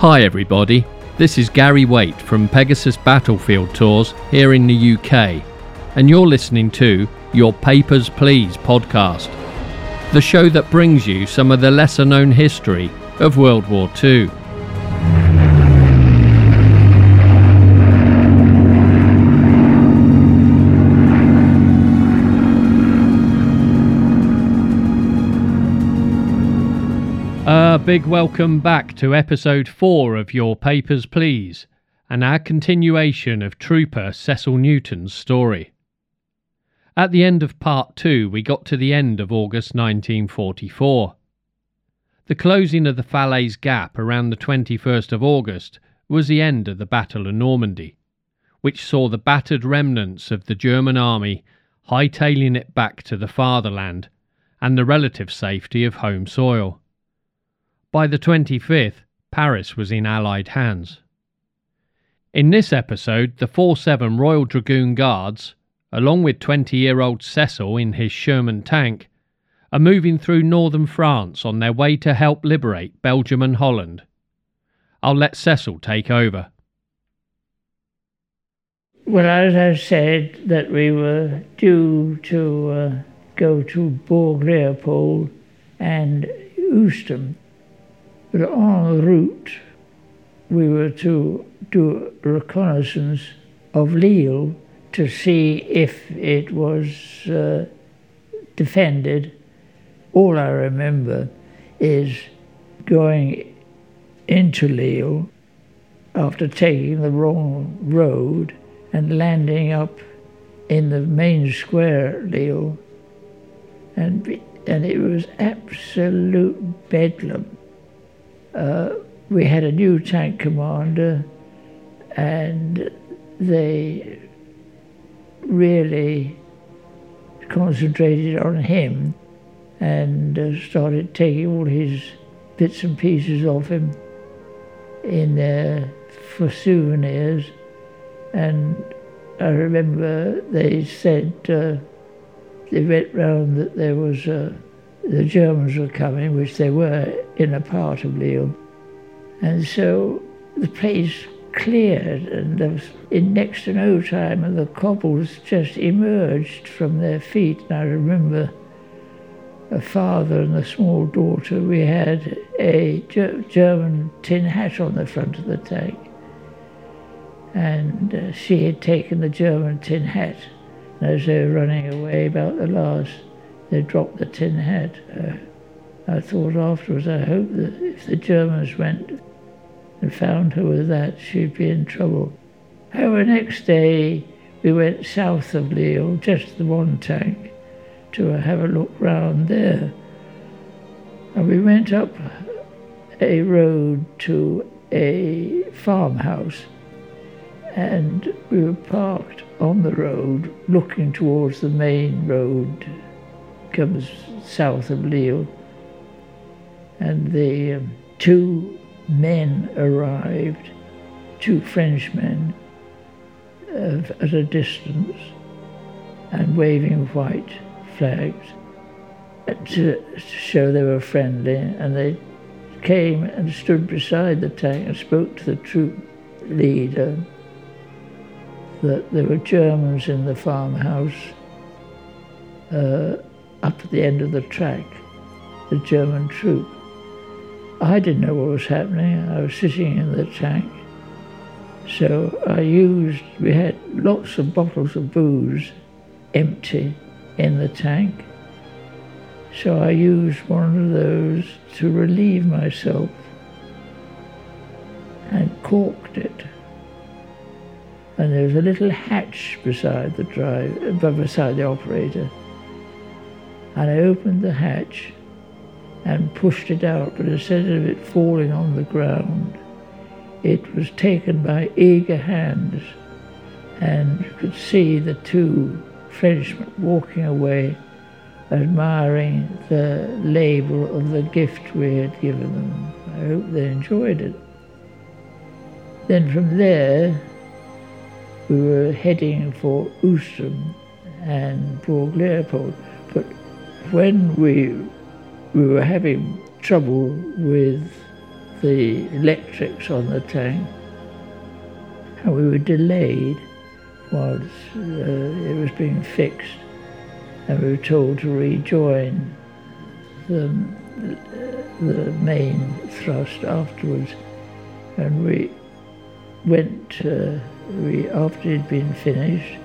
Hi, everybody. This is Gary Weight from Pegasus Battlefield Tours here in the UK, and you're listening to Your Papers Please podcast, the show that brings you some of the lesser known history of World War II. Big welcome back to episode 4 of Your Papers Please, and our continuation of Trooper Cecil Newton's story. At the end of part 2, we got to the end of August 1944. The closing of the Falaise Gap around the 21st of August was the end of the Battle of Normandy, which saw the battered remnants of the German army hightailing it back to the fatherland and the relative safety of home soil. By the 25th, Paris was in Allied hands. In this episode, the 4 7 Royal Dragoon Guards, along with 20 year old Cecil in his Sherman tank, are moving through northern France on their way to help liberate Belgium and Holland. I'll let Cecil take over. Well, as I said, that we were due to uh, go to Bourg Leopold and Oostrum. But en route, we were to do reconnaissance of Lille to see if it was uh, defended. All I remember is going into Lille after taking the wrong road and landing up in the main square at Lille. And, and it was absolute bedlam uh, we had a new tank commander, and they really concentrated on him and uh, started taking all his bits and pieces off him in there for souvenirs. And I remember they said uh, they went round that there was a the Germans were coming, which they were in a part of Lille. And so the place cleared, and in next to no time, and the cobbles just emerged from their feet. And I remember a father and a small daughter. We had a German tin hat on the front of the tank, and uh, she had taken the German tin hat. And as they were running away, about the last they dropped the tin hat. Uh, I thought afterwards, I hope that if the Germans went and found her with that, she'd be in trouble. However, next day we went south of Lille, just the one tank, to have a look round there. And we went up a road to a farmhouse, and we were parked on the road looking towards the main road comes south of Lille, and the um, two men arrived, two Frenchmen, uh, at a distance, and waving white flags to, to show they were friendly, and they came and stood beside the tank and spoke to the troop leader that there were Germans in the farmhouse. Uh, up at the end of the track, the German troop. I didn't know what was happening. I was sitting in the tank. So I used, we had lots of bottles of booze empty in the tank. So I used one of those to relieve myself and corked it. And there was a little hatch beside the drive, uh, beside the operator and I opened the hatch and pushed it out, but instead of it falling on the ground, it was taken by eager hands, and you could see the two Frenchmen walking away, admiring the label of the gift we had given them. I hope they enjoyed it. Then from there, we were heading for Oostrum and Bourg Leopold when we we were having trouble with the electrics on the tank, and we were delayed whilst uh, it was being fixed, and we were told to rejoin the, the main thrust afterwards, and we went. Uh, we after it had been finished,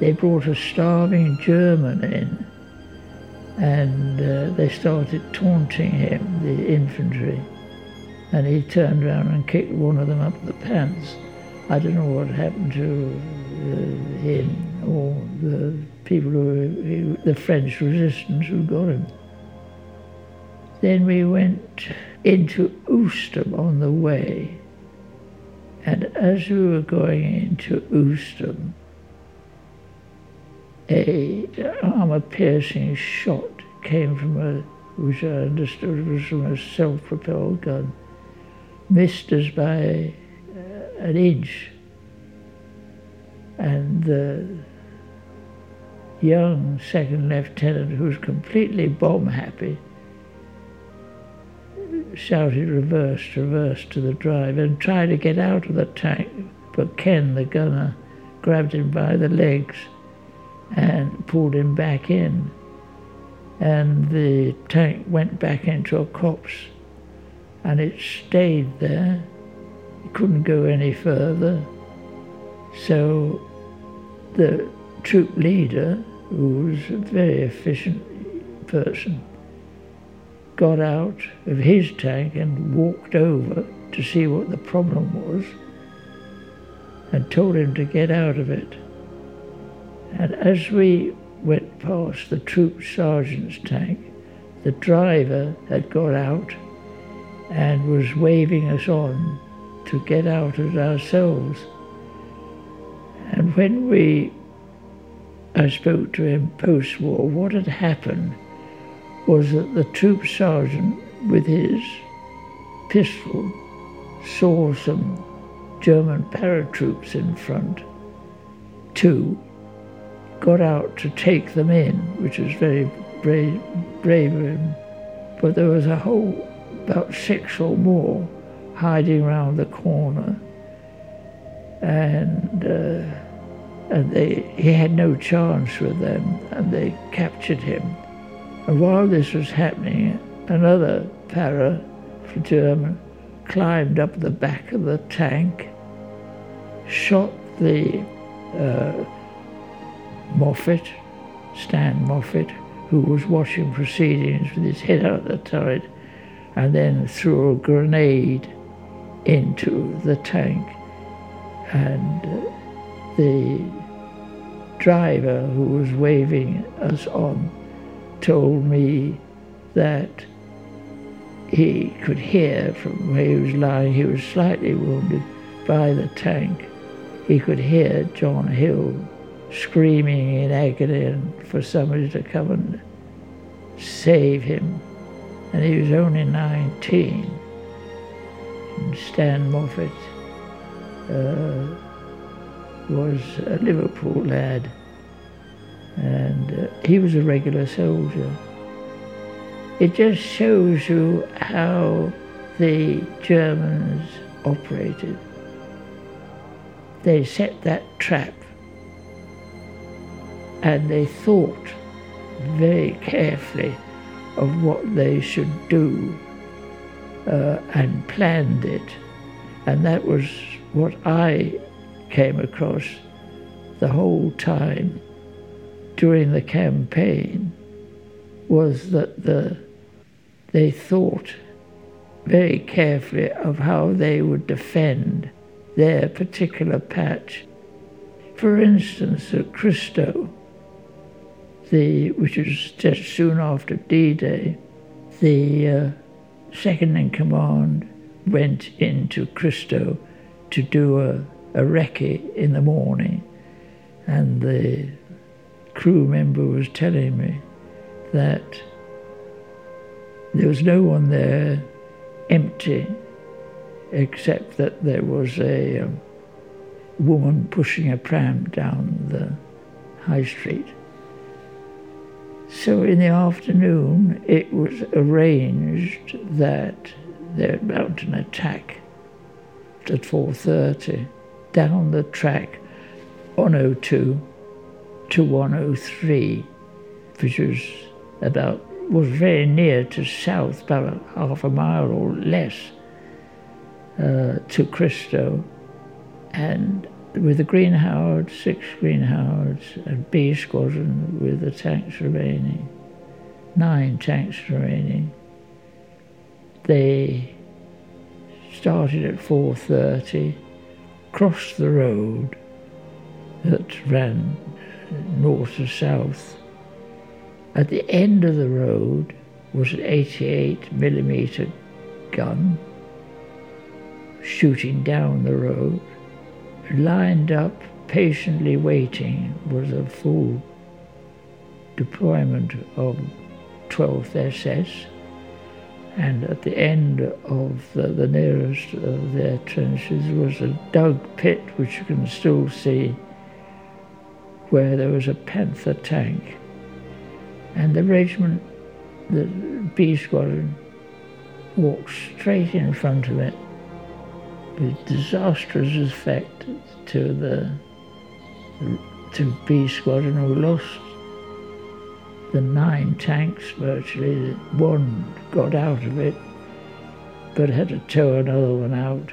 they brought a starving German in, and uh, they started taunting him, the infantry, and he turned around and kicked one of them up the pants. I don't know what happened to uh, him or the people who, who, the French resistance who got him. Then we went into Oostrum on the way, and as we were going into Oostrum, a armor-piercing shot came from a, which I understood was from a self-propelled gun, missed us by uh, an inch, and the young second lieutenant, who was completely bomb happy, shouted reverse, reverse to the driver and tried to get out of the tank, but Ken, the gunner, grabbed him by the legs and pulled him back in. And the tank went back into a copse and it stayed there. It couldn't go any further. So the troop leader, who was a very efficient person, got out of his tank and walked over to see what the problem was and told him to get out of it. And as we went past the troop sergeant's tank, the driver had got out and was waving us on to get out of ourselves. And when we, I spoke to him post-war, what had happened was that the troop sergeant with his pistol saw some German paratroops in front, two, got out to take them in, which was very brave, brave of him. But there was a whole, about six or more, hiding around the corner. And, uh, and they, he had no chance with them, and they captured him. And while this was happening, another para German climbed up the back of the tank, shot the uh, Moffat, Stan Moffat, who was watching proceedings with his head out the turret, and then threw a grenade into the tank. And uh, the driver who was waving us on told me that he could hear from where he was lying, he was slightly wounded by the tank. He could hear John Hill screaming in agony and for somebody to come and save him. And he was only 19. And Stan Moffat uh, was a Liverpool lad, and uh, he was a regular soldier. It just shows you how the Germans operated. They set that trap and they thought very carefully of what they should do uh, and planned it. And that was what I came across the whole time during the campaign was that the, they thought very carefully of how they would defend their particular patch. For instance, at Cristot, the, which was just soon after D-Day, the uh, second in command went into Cristot to do a, a recce in the morning, and the crew member was telling me that there was no one there empty except that there was a um, woman pushing a pram down the high street. So in the afternoon, it was arranged that they're about an attack at 4.30 down the track 102 to 103, which was about was very near to south, about half a mile or less uh, to Cristot, and with the Green Howard, six Green Howards, and B Squadron with the tanks remaining, nine tanks remaining. They started at 4.30, crossed the road that ran north to south. At the end of the road was an 88 millimeter gun shooting down the road. Lined up, patiently waiting, was a full deployment of 12th SS and at the end of the, the nearest of their trenches was a dug pit which you can still see where there was a Panther tank. And the regiment, the B squadron, walked straight in front of it with disastrous effect to the to B squadron who lost the nine tanks virtually. One got out of it, but had to tow another one out.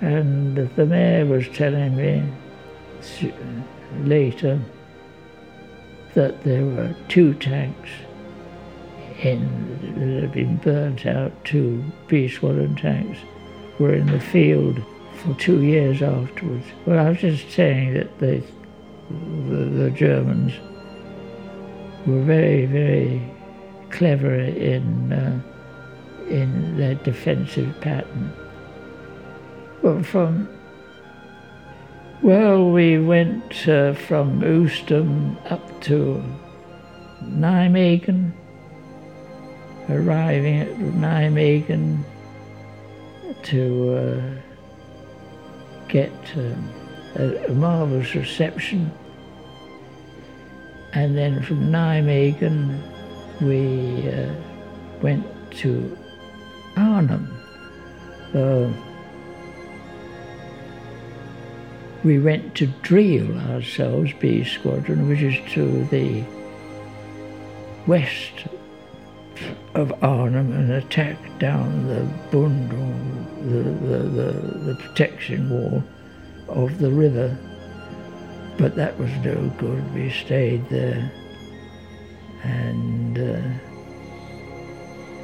And the mayor was telling me later that there were two tanks in that had been burnt out, two B squadron tanks were in the field for two years afterwards. Well, I was just saying that they, the, the Germans were very, very clever in uh, in their defensive pattern. Well, from well, we went uh, from Oostum up to Nijmegen, arriving at Nijmegen to uh, get um, a, marvelous reception and then from Nijmegen, we uh, went to Arnhem. Uh, we went to Driel ourselves, B Squadron, which is to the west of Arnhem and attacked down the Bund, the, the, the, the protection wall of the river but that was no good. We stayed there and uh,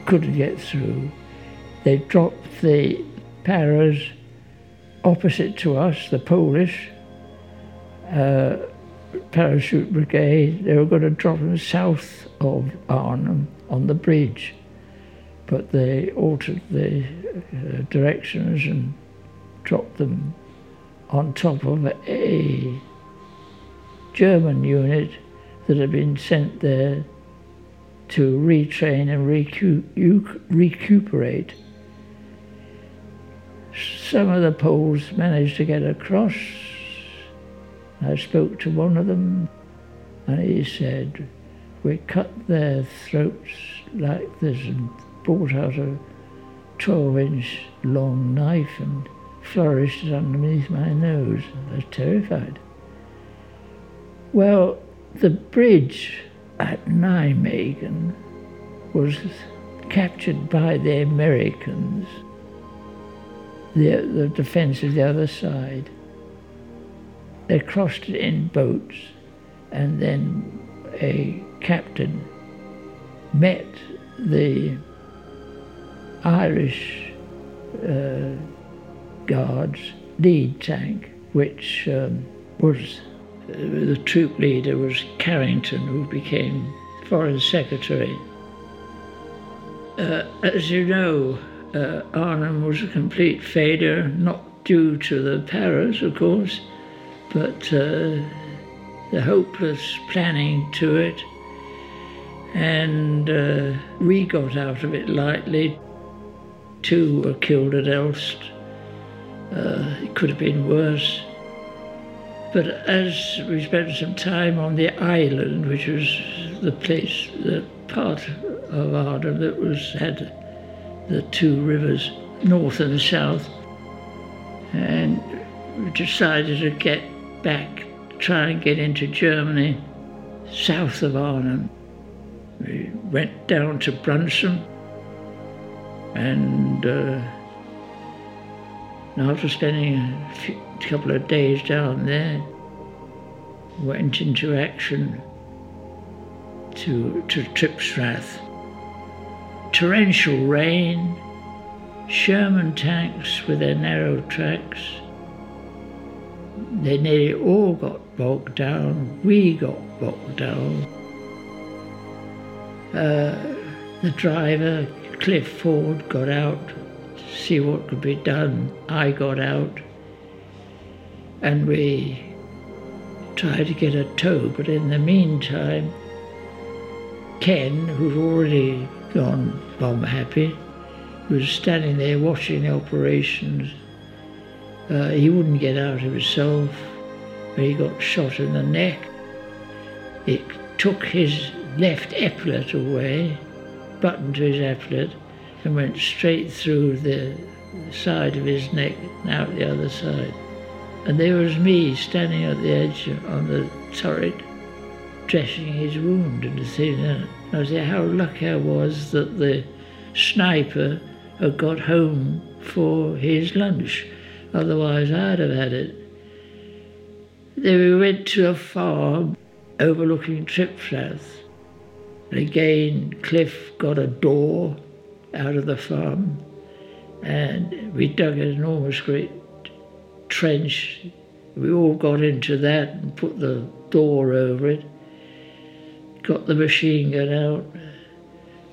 couldn't get through. They dropped the paras opposite to us, the Polish uh, parachute brigade. They were going to drop them south of Arnhem on the bridge, but they altered the uh, directions and dropped them on top of a German unit that had been sent there to retrain and recu- recuperate. Some of the Poles managed to get across. I spoke to one of them and he said, We cut their throats like this and brought out a 12 inch long knife and flourished it underneath my nose. I was terrified. Well, the bridge at Nijmegen was captured by the Americans, the, the defense of the other side. They crossed it in boats, and then a captain met the Irish uh, Guards lead tank, which um, was the troop leader was Carrington, who became Foreign Secretary. Uh, as you know, uh, Arnhem was a complete failure, not due to the paras, of course, but uh, the hopeless planning to it. And uh, we got out of it lightly. Two were killed at Elst. Uh, it could have been worse. But as we spent some time on the island, which was the place, the part of Arnhem that was had the two rivers, north and south, and we decided to get back, try and get into Germany, south of Arnhem. We went down to Brunssum and uh, after spending a few, couple of days down there, went into action to, to Tripsrath. Torrential rain, Sherman tanks with their narrow tracks. They nearly all got bogged down. We got bogged down. Uh, the driver, Cliff Ford, got out to see what could be done. I got out and we tried to get a tow, but in the meantime, Ken, who'd already gone bomb happy, was standing there watching the operations. Uh, he wouldn't get out himself, but he got shot in the neck. It took his left epaulet away, buttoned to his epaulet, and went straight through the side of his neck and out the other side. And there was me standing at the edge on the turret, dressing his wound and. And I said how lucky I was that the sniper had got home for his lunch. Otherwise, I'd have had it. Then we went to a farm overlooking Tripsrath. And again, Cliff got a door out of the farm, and we dug an enormous great trench. We all got into that and put the door over it, got the machine gun out,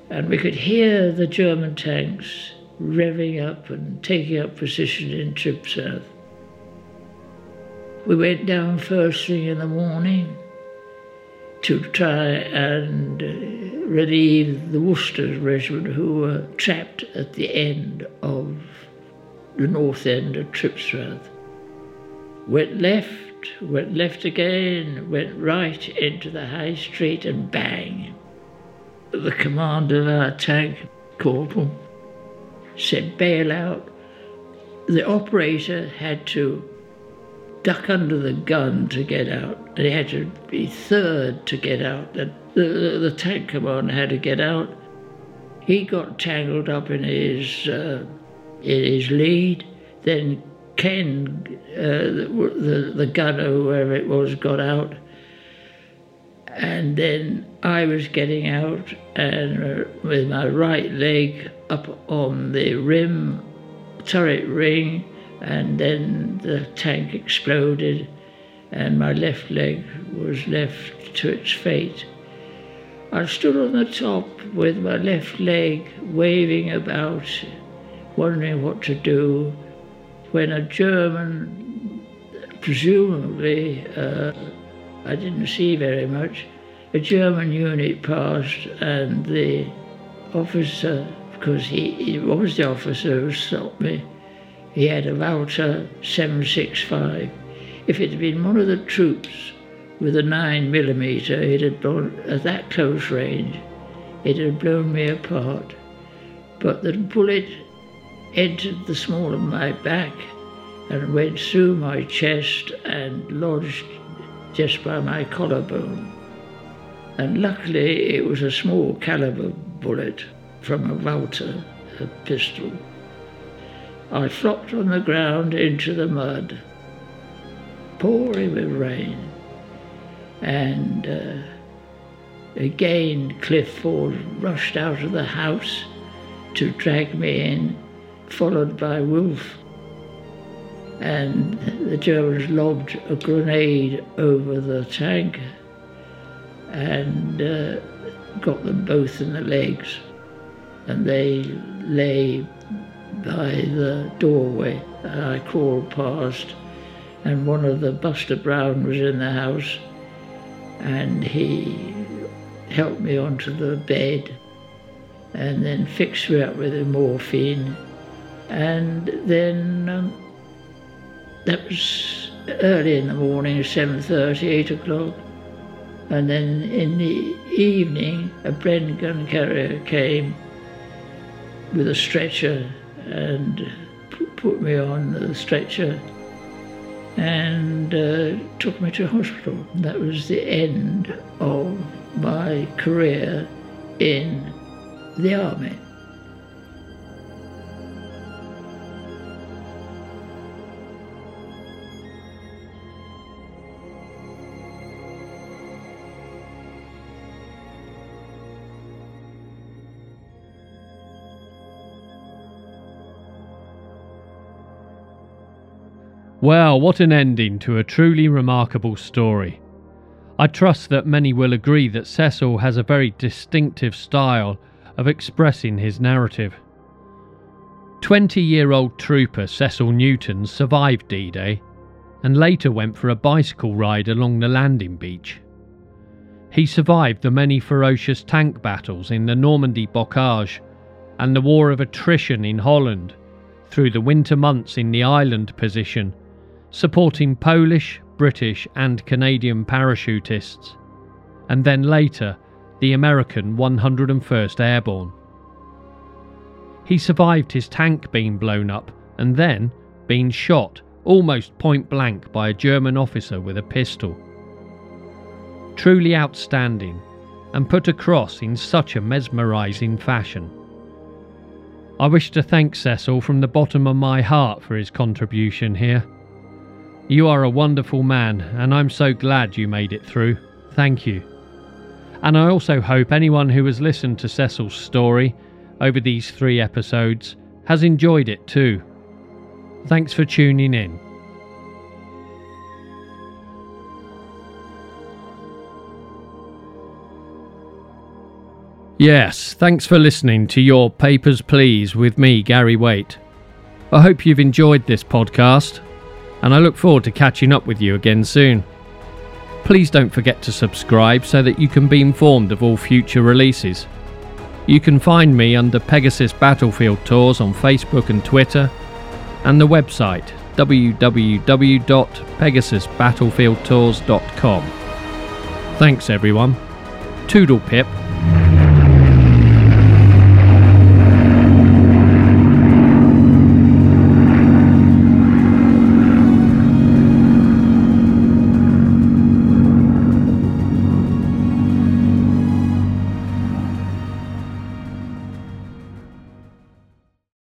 and we could hear the German tanks revving up and taking up position in Tripsrath. We went down first thing in the morning to try and relieve the Worcesters Regiment who were trapped at the end of the north end of Tripsrath went left, went left again, went right into the high street and bang. The commander of our tank, Corporal, said bail out. The operator had to duck under the gun to get out, he had to be third to get out. The, the, the tank commander had to get out. He got tangled up in his, uh, in his lead, then Ken, uh, the, the, the gunner, whoever it was, got out. And then I was getting out, and uh, with my right leg up on the rim, turret ring, and then the tank exploded, and my left leg was left to its fate. I stood on the top with my left leg waving about, wondering what to do when a German, presumably, uh, I didn't see very much, a German unit passed and the officer, because he, he was the officer who stopped me, he had a Walther 765. If it had been one of the troops with a 9 millimeter, it had blown at that close range, it had blown me apart. But the bullet entered the small of my back and went through my chest and lodged just by my collarbone. And luckily it was a small caliber bullet from a Walther a pistol. I flopped on the ground into the mud, pouring with rain, and uh, again Cliff Ford rushed out of the house to drag me in followed by Wolf. And the Germans lobbed a grenade over the tank and uh, got them both in the legs. And they lay by the doorway. And I crawled past, and one of the Buster Brown was in the house, and he helped me onto the bed and then fixed me up with the morphine and then um, that was early in the morning, 7.30, 8 o'clock. And then in the evening, a Bren gun carrier came with a stretcher and put me on the stretcher and uh, took me to hospital. That was the end of my career in the army. Well, what an ending to a truly remarkable story. I trust that many will agree that Cecil has a very distinctive style of expressing his narrative. 20 year old trooper Cecil Newton survived D Day and later went for a bicycle ride along the landing beach. He survived the many ferocious tank battles in the Normandy Bocage and the war of attrition in Holland, through the winter months in the island position supporting Polish, British, and Canadian parachutists, and then later the American 101st Airborne. He survived his tank being blown up and then being shot almost point blank by a German officer with a pistol. Truly outstanding and put across in such a mesmerising fashion. I wish to thank Cecil from the bottom of my heart for his contribution here. You are a wonderful man, and I'm so glad you made it through. Thank you. And I also hope anyone who has listened to Cecil's story over these three episodes has enjoyed it too. Thanks for tuning in. Yes, thanks for listening to your Papers Please with me, Gary Weight. I hope you've enjoyed this podcast and I look forward to catching up with you again soon. Please don't forget to subscribe so that you can be informed of all future releases. You can find me under Pegasus Battlefield Tours on Facebook and Twitter, and the website www.pegasusbattlefieldtours.com. Thanks everyone. Toodle pip